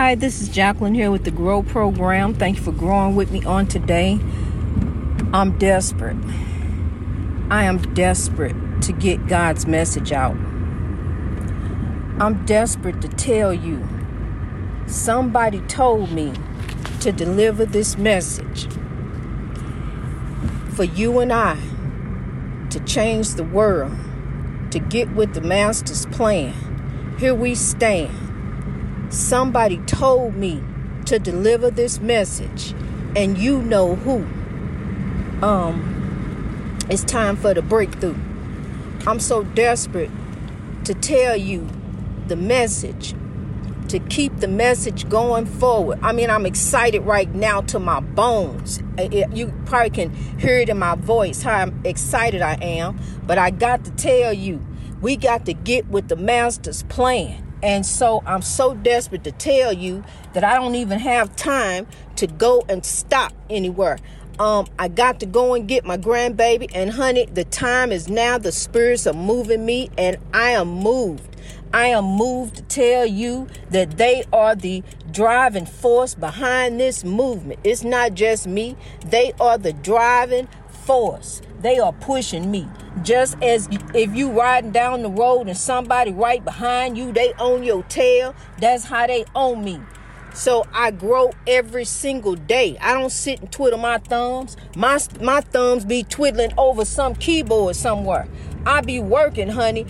Hi, this is Jacqueline here with the Grow Program. Thank you for growing with me on today. I'm desperate. I am desperate to get God's message out. I'm desperate to tell you. Somebody told me to deliver this message for you and I to change the world, to get with the Master's plan. Here we stand. Somebody told me to deliver this message, and you know who. Um, it's time for the breakthrough. I'm so desperate to tell you the message to keep the message going forward. I mean, I'm excited right now to my bones. You probably can hear it in my voice how excited I am. But I got to tell you, we got to get with the master's plan. And so I'm so desperate to tell you that I don't even have time to go and stop anywhere. Um, I got to go and get my grandbaby, and honey, the time is now. The spirits are moving me, and I am moved. I am moved to tell you that they are the driving force behind this movement. It's not just me, they are the driving force. They are pushing me. Just as if you riding down the road and somebody right behind you, they own your tail. That's how they own me. So I grow every single day. I don't sit and twiddle my thumbs. My my thumbs be twiddling over some keyboard somewhere. I be working, honey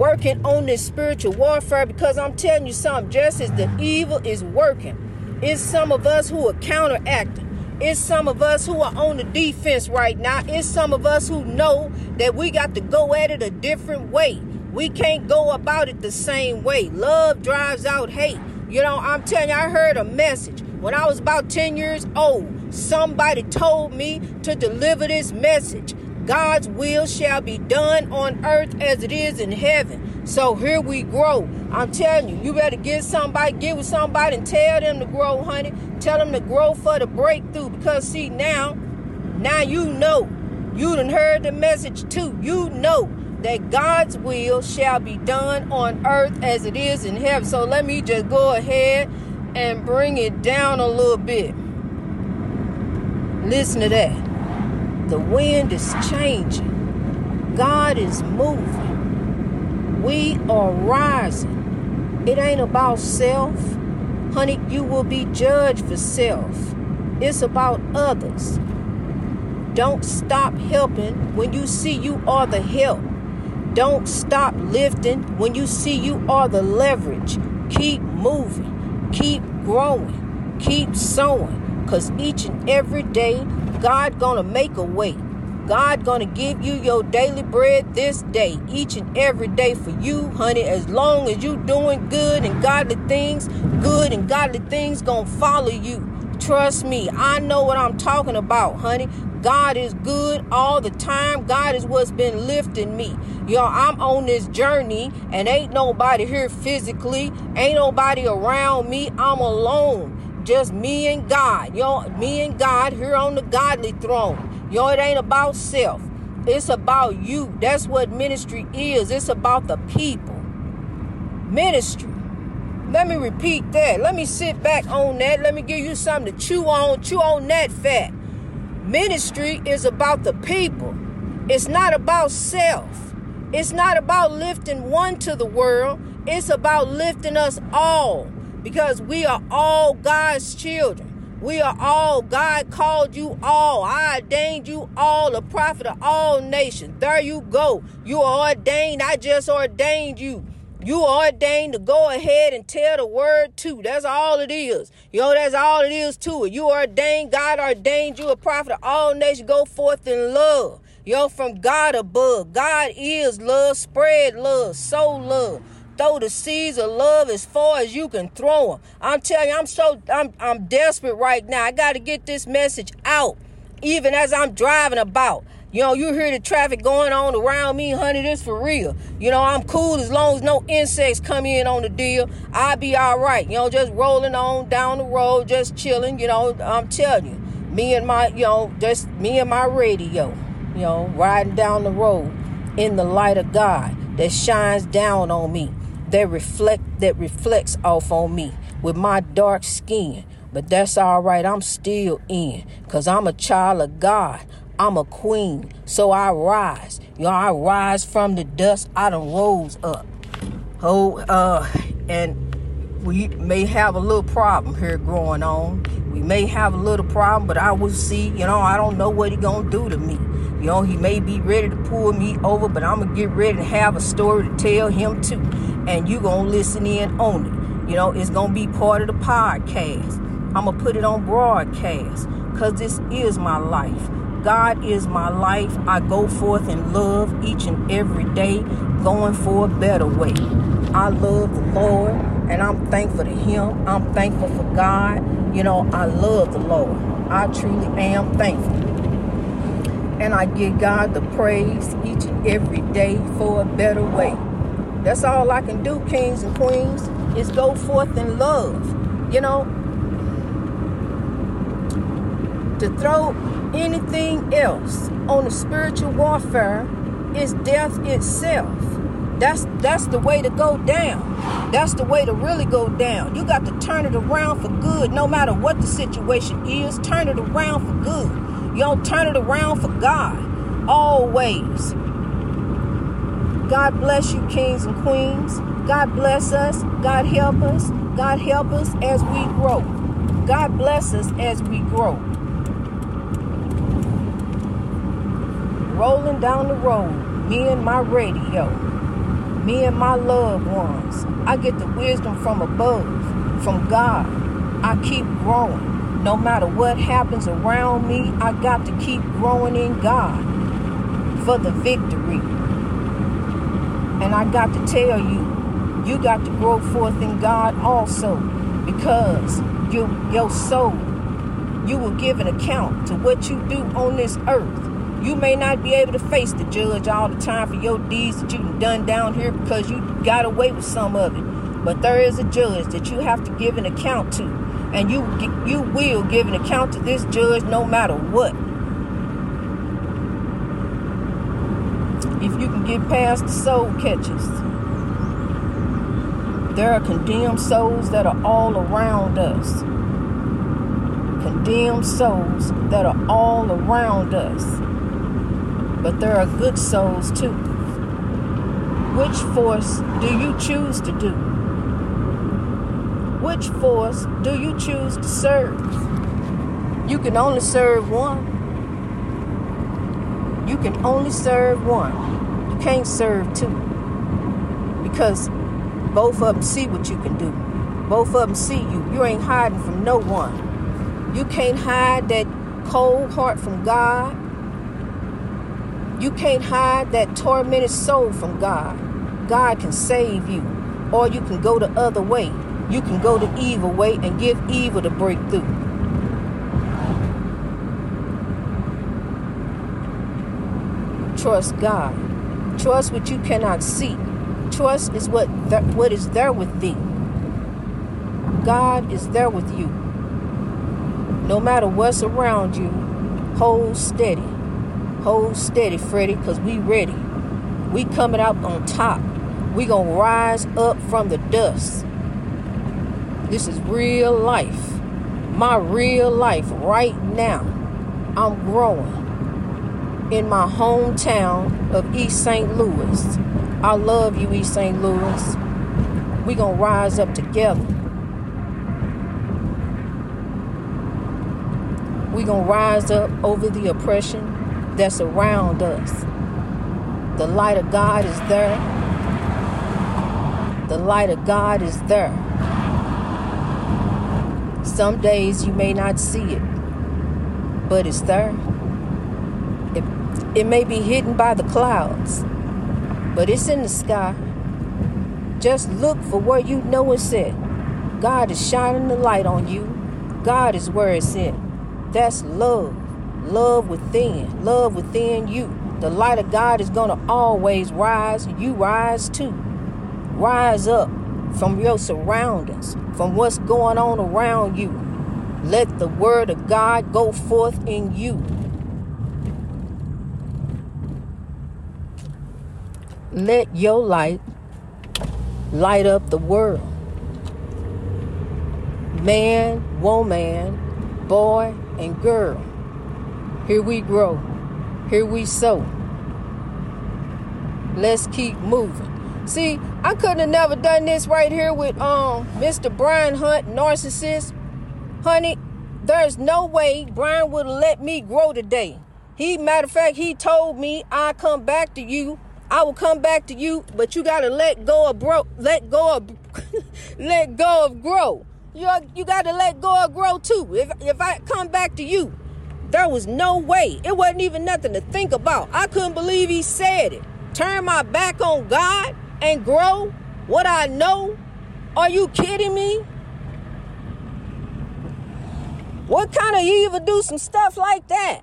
working on this spiritual warfare because I'm telling you something, just as the evil is working, it's some of us who are counteracting. It's some of us who are on the defense right now. It's some of us who know that we got to go at it a different way. We can't go about it the same way. Love drives out hate. You know, I'm telling you, I heard a message when I was about 10 years old. Somebody told me to deliver this message. God's will shall be done on earth as it is in heaven. So here we grow. I'm telling you, you better get somebody, get with somebody and tell them to grow, honey. Tell them to grow for the breakthrough. Because see now, now you know. You done heard the message too. You know that God's will shall be done on earth as it is in heaven. So let me just go ahead and bring it down a little bit. Listen to that. The wind is changing. God is moving. We are rising. It ain't about self. Honey, you will be judged for self. It's about others. Don't stop helping when you see you are the help. Don't stop lifting when you see you are the leverage. Keep moving. Keep growing. Keep sowing. Because each and every day God gonna make a way. God gonna give you your daily bread this day, each and every day for you, honey. As long as you doing good and godly things, good and godly things gonna follow you. Trust me, I know what I'm talking about, honey. God is good all the time. God is what's been lifting me. Y'all, I'm on this journey and ain't nobody here physically, ain't nobody around me. I'm alone just me and God. Yo, me and God here on the godly throne. Yo, it ain't about self. It's about you. That's what ministry is. It's about the people. Ministry. Let me repeat that. Let me sit back on that. Let me give you something to chew on. Chew on that fat. Ministry is about the people. It's not about self. It's not about lifting one to the world. It's about lifting us all because we are all God's children. We are all, God called you all. I ordained you all, a prophet of all nations. There you go. You are ordained. I just ordained you. You are ordained to go ahead and tell the word too. That's all it is. You know, that's all it is to it. You ordained. God ordained you a prophet of all nations. Go forth in love. Know, from God above. God is love. Spread love. Sow love throw the seeds of love as far as you can throw them. I'm telling you, I'm so I'm I'm desperate right now. I got to get this message out, even as I'm driving about. You know, you hear the traffic going on around me, honey. This for real. You know, I'm cool as long as no insects come in on the deal. I'll be all right. You know, just rolling on down the road, just chilling. You know, I'm telling you, me and my, you know, just me and my radio. You know, riding down the road in the light of God that shines down on me that reflect that reflects off on me. with my dark skin. But that's all right, I'm still in. Cause I'm a child of God. I'm a queen. So I rise. Know, I rise from the dust. I done rose up. Oh, uh, and we may have a little problem here going on. We may have a little problem, but I will see, you know, I don't know what he gonna do to me. You know, he may be ready to pull me over, but I'm gonna get ready to have a story to tell him too. And you gonna listen in on it. You know, it's gonna be part of the podcast. I'm gonna put it on broadcast because this is my life. God is my life. I go forth in love each and every day, going for a better way. I love the Lord and I'm thankful to Him. I'm thankful for God. You know, I love the Lord. I truly am thankful. And I give God the praise each and every day for a better way. That's all I can do, kings and queens, is go forth in love. You know, to throw anything else on the spiritual warfare is death itself. That's that's the way to go down. That's the way to really go down. You got to turn it around for good, no matter what the situation is. Turn it around for good. You don't turn it around for God. Always. God bless you, kings and queens. God bless us. God help us. God help us as we grow. God bless us as we grow. rolling down the road, me and my radio, me and my loved ones. I get the wisdom from above, from God. I keep growing. No matter what happens around me, I got to keep growing in God for the victory. And I got to tell you, you got to grow forth in God also because you, your soul, you will give an account to what you do on this earth. You may not be able to face the judge all the time for your deeds that you've done down here because you got away with some of it. But there is a judge that you have to give an account to. And you you will give an account to this judge no matter what. You can get past the soul catchers. There are condemned souls that are all around us. Condemned souls that are all around us but there are good souls too. Which force do you choose to do? Which force do you choose to serve? You can only serve one. You can only serve one. Can't serve two. Because both of them see what you can do. Both of them see you. You ain't hiding from no one. You can't hide that cold heart from God you can't hide that tormented soul from God. God can save you. Or you can go the other way. You can go the evil way and give evil to break through. Trust God. Trust what you cannot see. Trust is what th- what is there with thee. God is there with you. No matter what's around you, hold steady. Hold steady, Freddie, because we ready. We coming out on top. We gonna rise up from the dust. This is real life. My real life right now. I'm growing in my hometown of East St. Louis. I love you, East St. Louis. We're gonna rise up together. We're gonna rise up over the oppression that's around us. The light of God is there. The light of God is there. Some days you may not see it, but it's there. It, may be hidden by the clouds, but it's in the sky. Just look for where you know it's at. God is shining the light on you. God is where it's at. That's love love within, love within you. The light of God is going to always rise. You rise too. Rise up from your surroundings, from what's going on around you. Let the word of God go forth in you. Let your light light up the world. man, woman, boy, and girl. Here we grow. Here we sow. Let's keep moving. See, I couldn't have never done this right here with um Mr. Brian Hunt, narcissist. Honey, there's no way Brian would let me grow today. He matter of fact, he told me I come back to you. I will come back to you, but you gotta let go of bro let go of let go of grow. You you gotta let go of grow too. If if I come back to you, there was no way. It wasn't even nothing to think about. I couldn't believe he said it. Turn my back on God and grow what I know? Are you kidding me? What kind of evil do some stuff like that?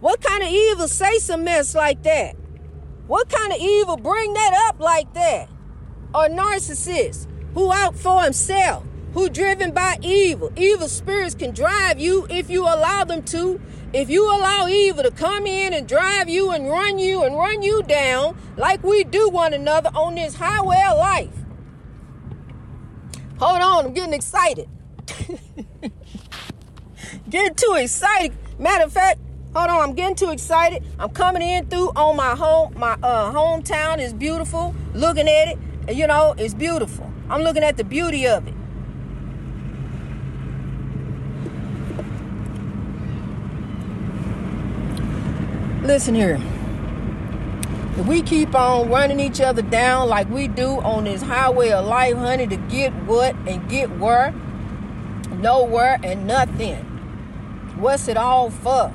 What kind of evil say some mess like that? What kind of evil bring that up like that? A narcissist who out for himself, who driven by evil. Evil spirits can drive you if you allow them to. If you allow evil to come in and drive you and run you and run you down like we do one another on this highway of life. Hold on, I'm getting excited. getting too excited. Matter of fact, hold on, I'm getting too excited. I'm coming in through on my home, my uh, hometown is beautiful. Looking at it, you know, it's beautiful. I'm looking at the beauty of it. Listen here. If we keep on running each other down like we do on this highway of life, honey, to get what and get where, nowhere and nothing. What's it all for?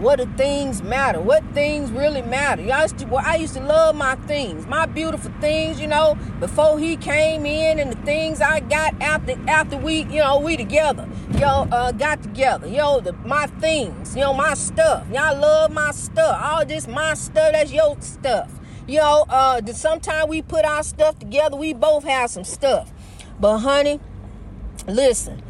What do things matter? What things really matter? I used, to, well, I used to love my things, my beautiful things, you know, before he came in and the things I got after after we, you know, we together, yo, uh, got together, yo, the, my things, you know, my stuff. Y'all love my stuff. All this my stuff, that's your stuff. You know, uh, sometimes we put our stuff together, we both have some stuff. But honey, listen,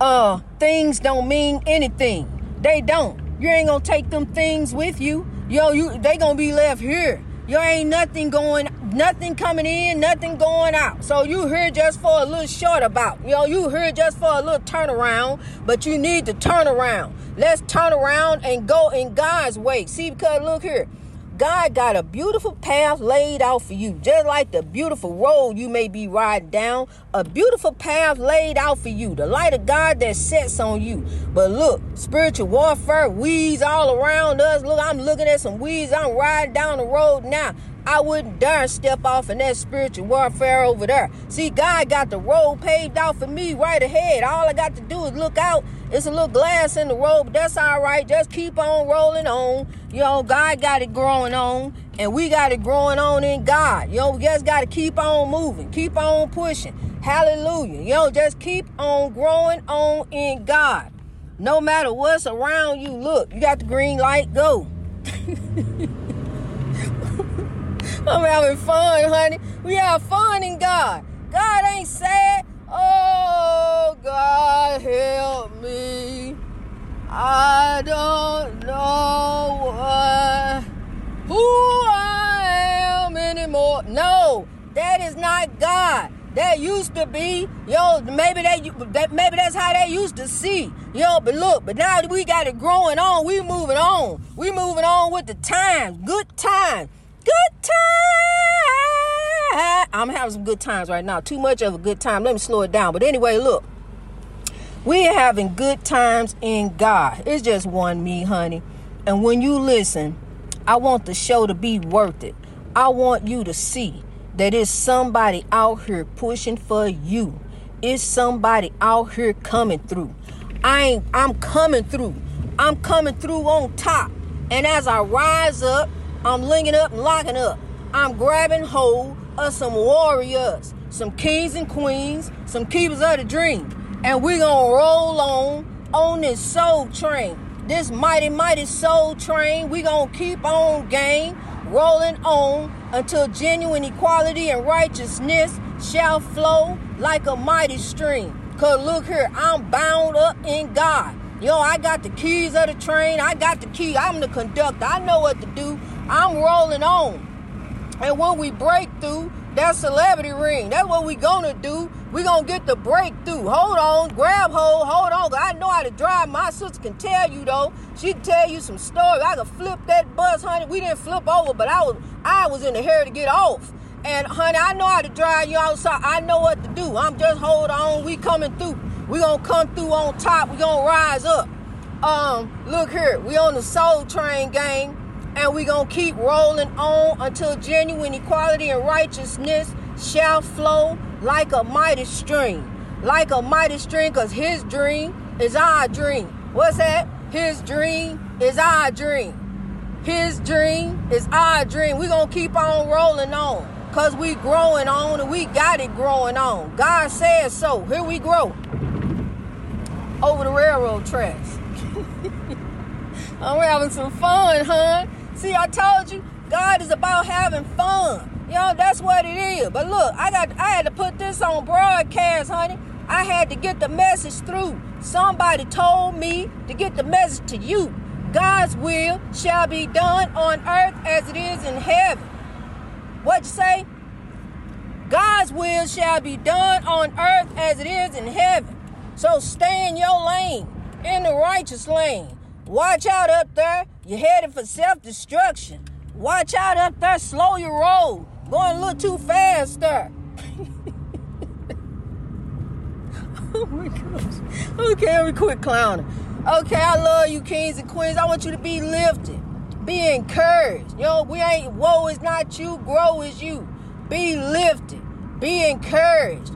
uh, things don't mean anything. They don't. You ain't gonna take them things with you. Yo, you they gonna be left here. Yo, ain't nothing going, nothing coming in, nothing going out. So you here just for a little short about. Yo, you here just for a little turnaround, but you need to turn around. Let's turn around and go in God's way. See, because look here. God got a beautiful path laid out for you, just like the beautiful road you may be riding down. A beautiful path laid out for you, the light of God that sets on you. But look, spiritual warfare, weeds all around us. Look, I'm looking at some weeds. I'm riding down the road now. I wouldn't dare step off in that spiritual warfare over there. See, God got the road paved out for me right ahead. All I got to do is look out. It's a little glass in the road, but that's all right. Just keep on rolling on. You know, God got it growing on, and we got it growing on in God. You know, we just got to keep on moving, keep on pushing. Hallelujah. You know, just keep on growing on in God. No matter what's around you, look, you got the green light, go. I'm having fun, honey. We have fun in God. God ain't sad. Oh, God, help me. I don't know what, who I am anymore. No, that is not God. That used to be, yo, maybe that, that maybe that's how they used to see. Yo, but look, but now we got it growing on. We moving on. We moving on with the times. Good times good time. I'm having some good times right now. Too much of a good time. Let me slow it down. But anyway, look. We're having good times in God. It's just one me, honey. And when you listen, I want the show to be worth it. I want you to see that it's somebody out here pushing for you. It's somebody out here coming through. I ain't I'm coming through. I'm coming through on top. And as I rise up, I'm linking up and locking up. I'm grabbing hold of some warriors, some kings and queens, some keepers of the dream. And we're going to roll on on this soul train. This mighty, mighty soul train. We're going to keep on game, rolling on until genuine equality and righteousness shall flow like a mighty stream. Because look here, I'm bound up in God. Yo, I got the keys of the train. I got the key. I'm the conductor. I know what to do. I'm rolling on. And when we break through, that celebrity ring. That's what we gonna do. We gonna get the breakthrough. Hold on, grab hold hold on. I know how to drive. My sister can tell you though. She can tell you some stories. I could flip that bus, honey. We didn't flip over, but I was I was in the hair to get off. And honey, I know how to drive you outside. I know what to do. I'm just hold on. We coming through. We gonna come through on top. We gonna rise up. Um, look here. We on the Soul Train gang, and we're gonna keep rolling on until genuine equality and righteousness shall flow like a mighty stream. Like a mighty stream, because his dream is our dream. What's that? His dream is our dream. His dream is our dream. We're going to keep on rolling on. Because we growing on and we got it growing on. God says so. Here we grow. Over the railroad tracks. I'm having some fun, huh? See, I told you, God is about having fun. You know, that's what it is. But look, I got I had to put this on broadcast, honey. I had to get the message through. Somebody told me to get the message to you. God's will shall be done on earth as it is in heaven. What you say? God's will shall be done on earth as it is in heaven. So stay in your lane, in the righteous lane. Watch out up there. You're headed for self destruction. Watch out up there. Slow your roll. Going a little too fast there. oh my gosh. Okay, me quit clowning. Okay, I love you, kings and queens. I want you to be lifted. Be encouraged. Yo, we ain't woe is not you, grow is you. Be lifted. Be encouraged.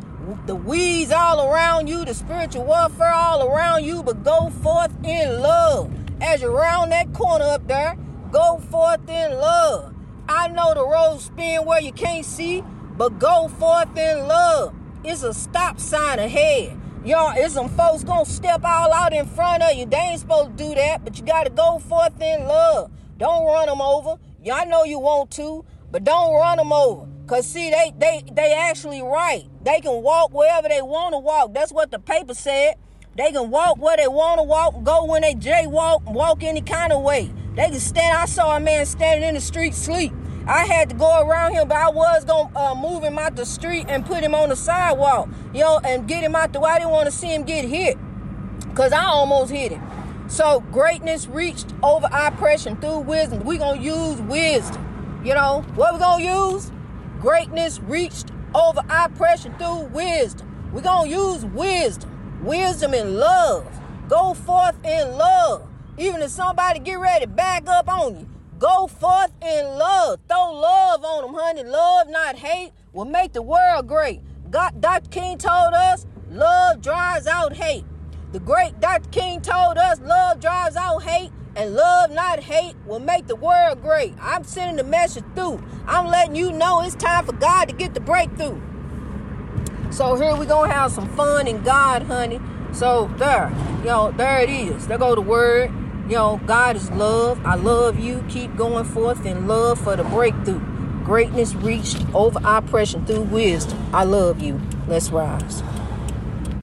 The weeds all around you, the spiritual warfare all around you, but go forth in love. As you round that corner up there, go forth in love. I know the road spin where you can't see, but go forth in love. It's a stop sign ahead. Y'all, it's some folks gonna step all out in front of you. They ain't supposed to do that, but you gotta go forth in love. Don't run them over. Y'all know you want to, but don't run them over. Cause see, they they they actually right. They can walk wherever they want to walk. That's what the paper said. They can walk where they want to walk, go when they jaywalk, walk any kind of way. They can stand. I saw a man standing in the street sleep. I had to go around him, but I was gonna uh, move him out the street and put him on the sidewalk, you know, and get him out the way. I didn't want to see him get hit, cause I almost hit him. So greatness reached over oppression through wisdom. We gonna use wisdom. You know what we gonna use? Greatness reached over oppression through wisdom. We gonna use wisdom, wisdom and love. Go forth in love. Even if somebody get ready to back up on you, go forth in love. Throw love on them, honey. Love, not hate, will make the world great. God, Dr. King told us, love drives out hate. The great Dr. King told us, love drives out hate, and love, not hate, will make the world great. I'm sending the message through. I'm letting you know it's time for God to get the breakthrough. So here we gonna have some fun in God, honey. So there, you know, there it is. There go the word. You know, God is love. I love you. Keep going forth in love for the breakthrough. Greatness reached over oppression through wisdom. I love you. Let's rise.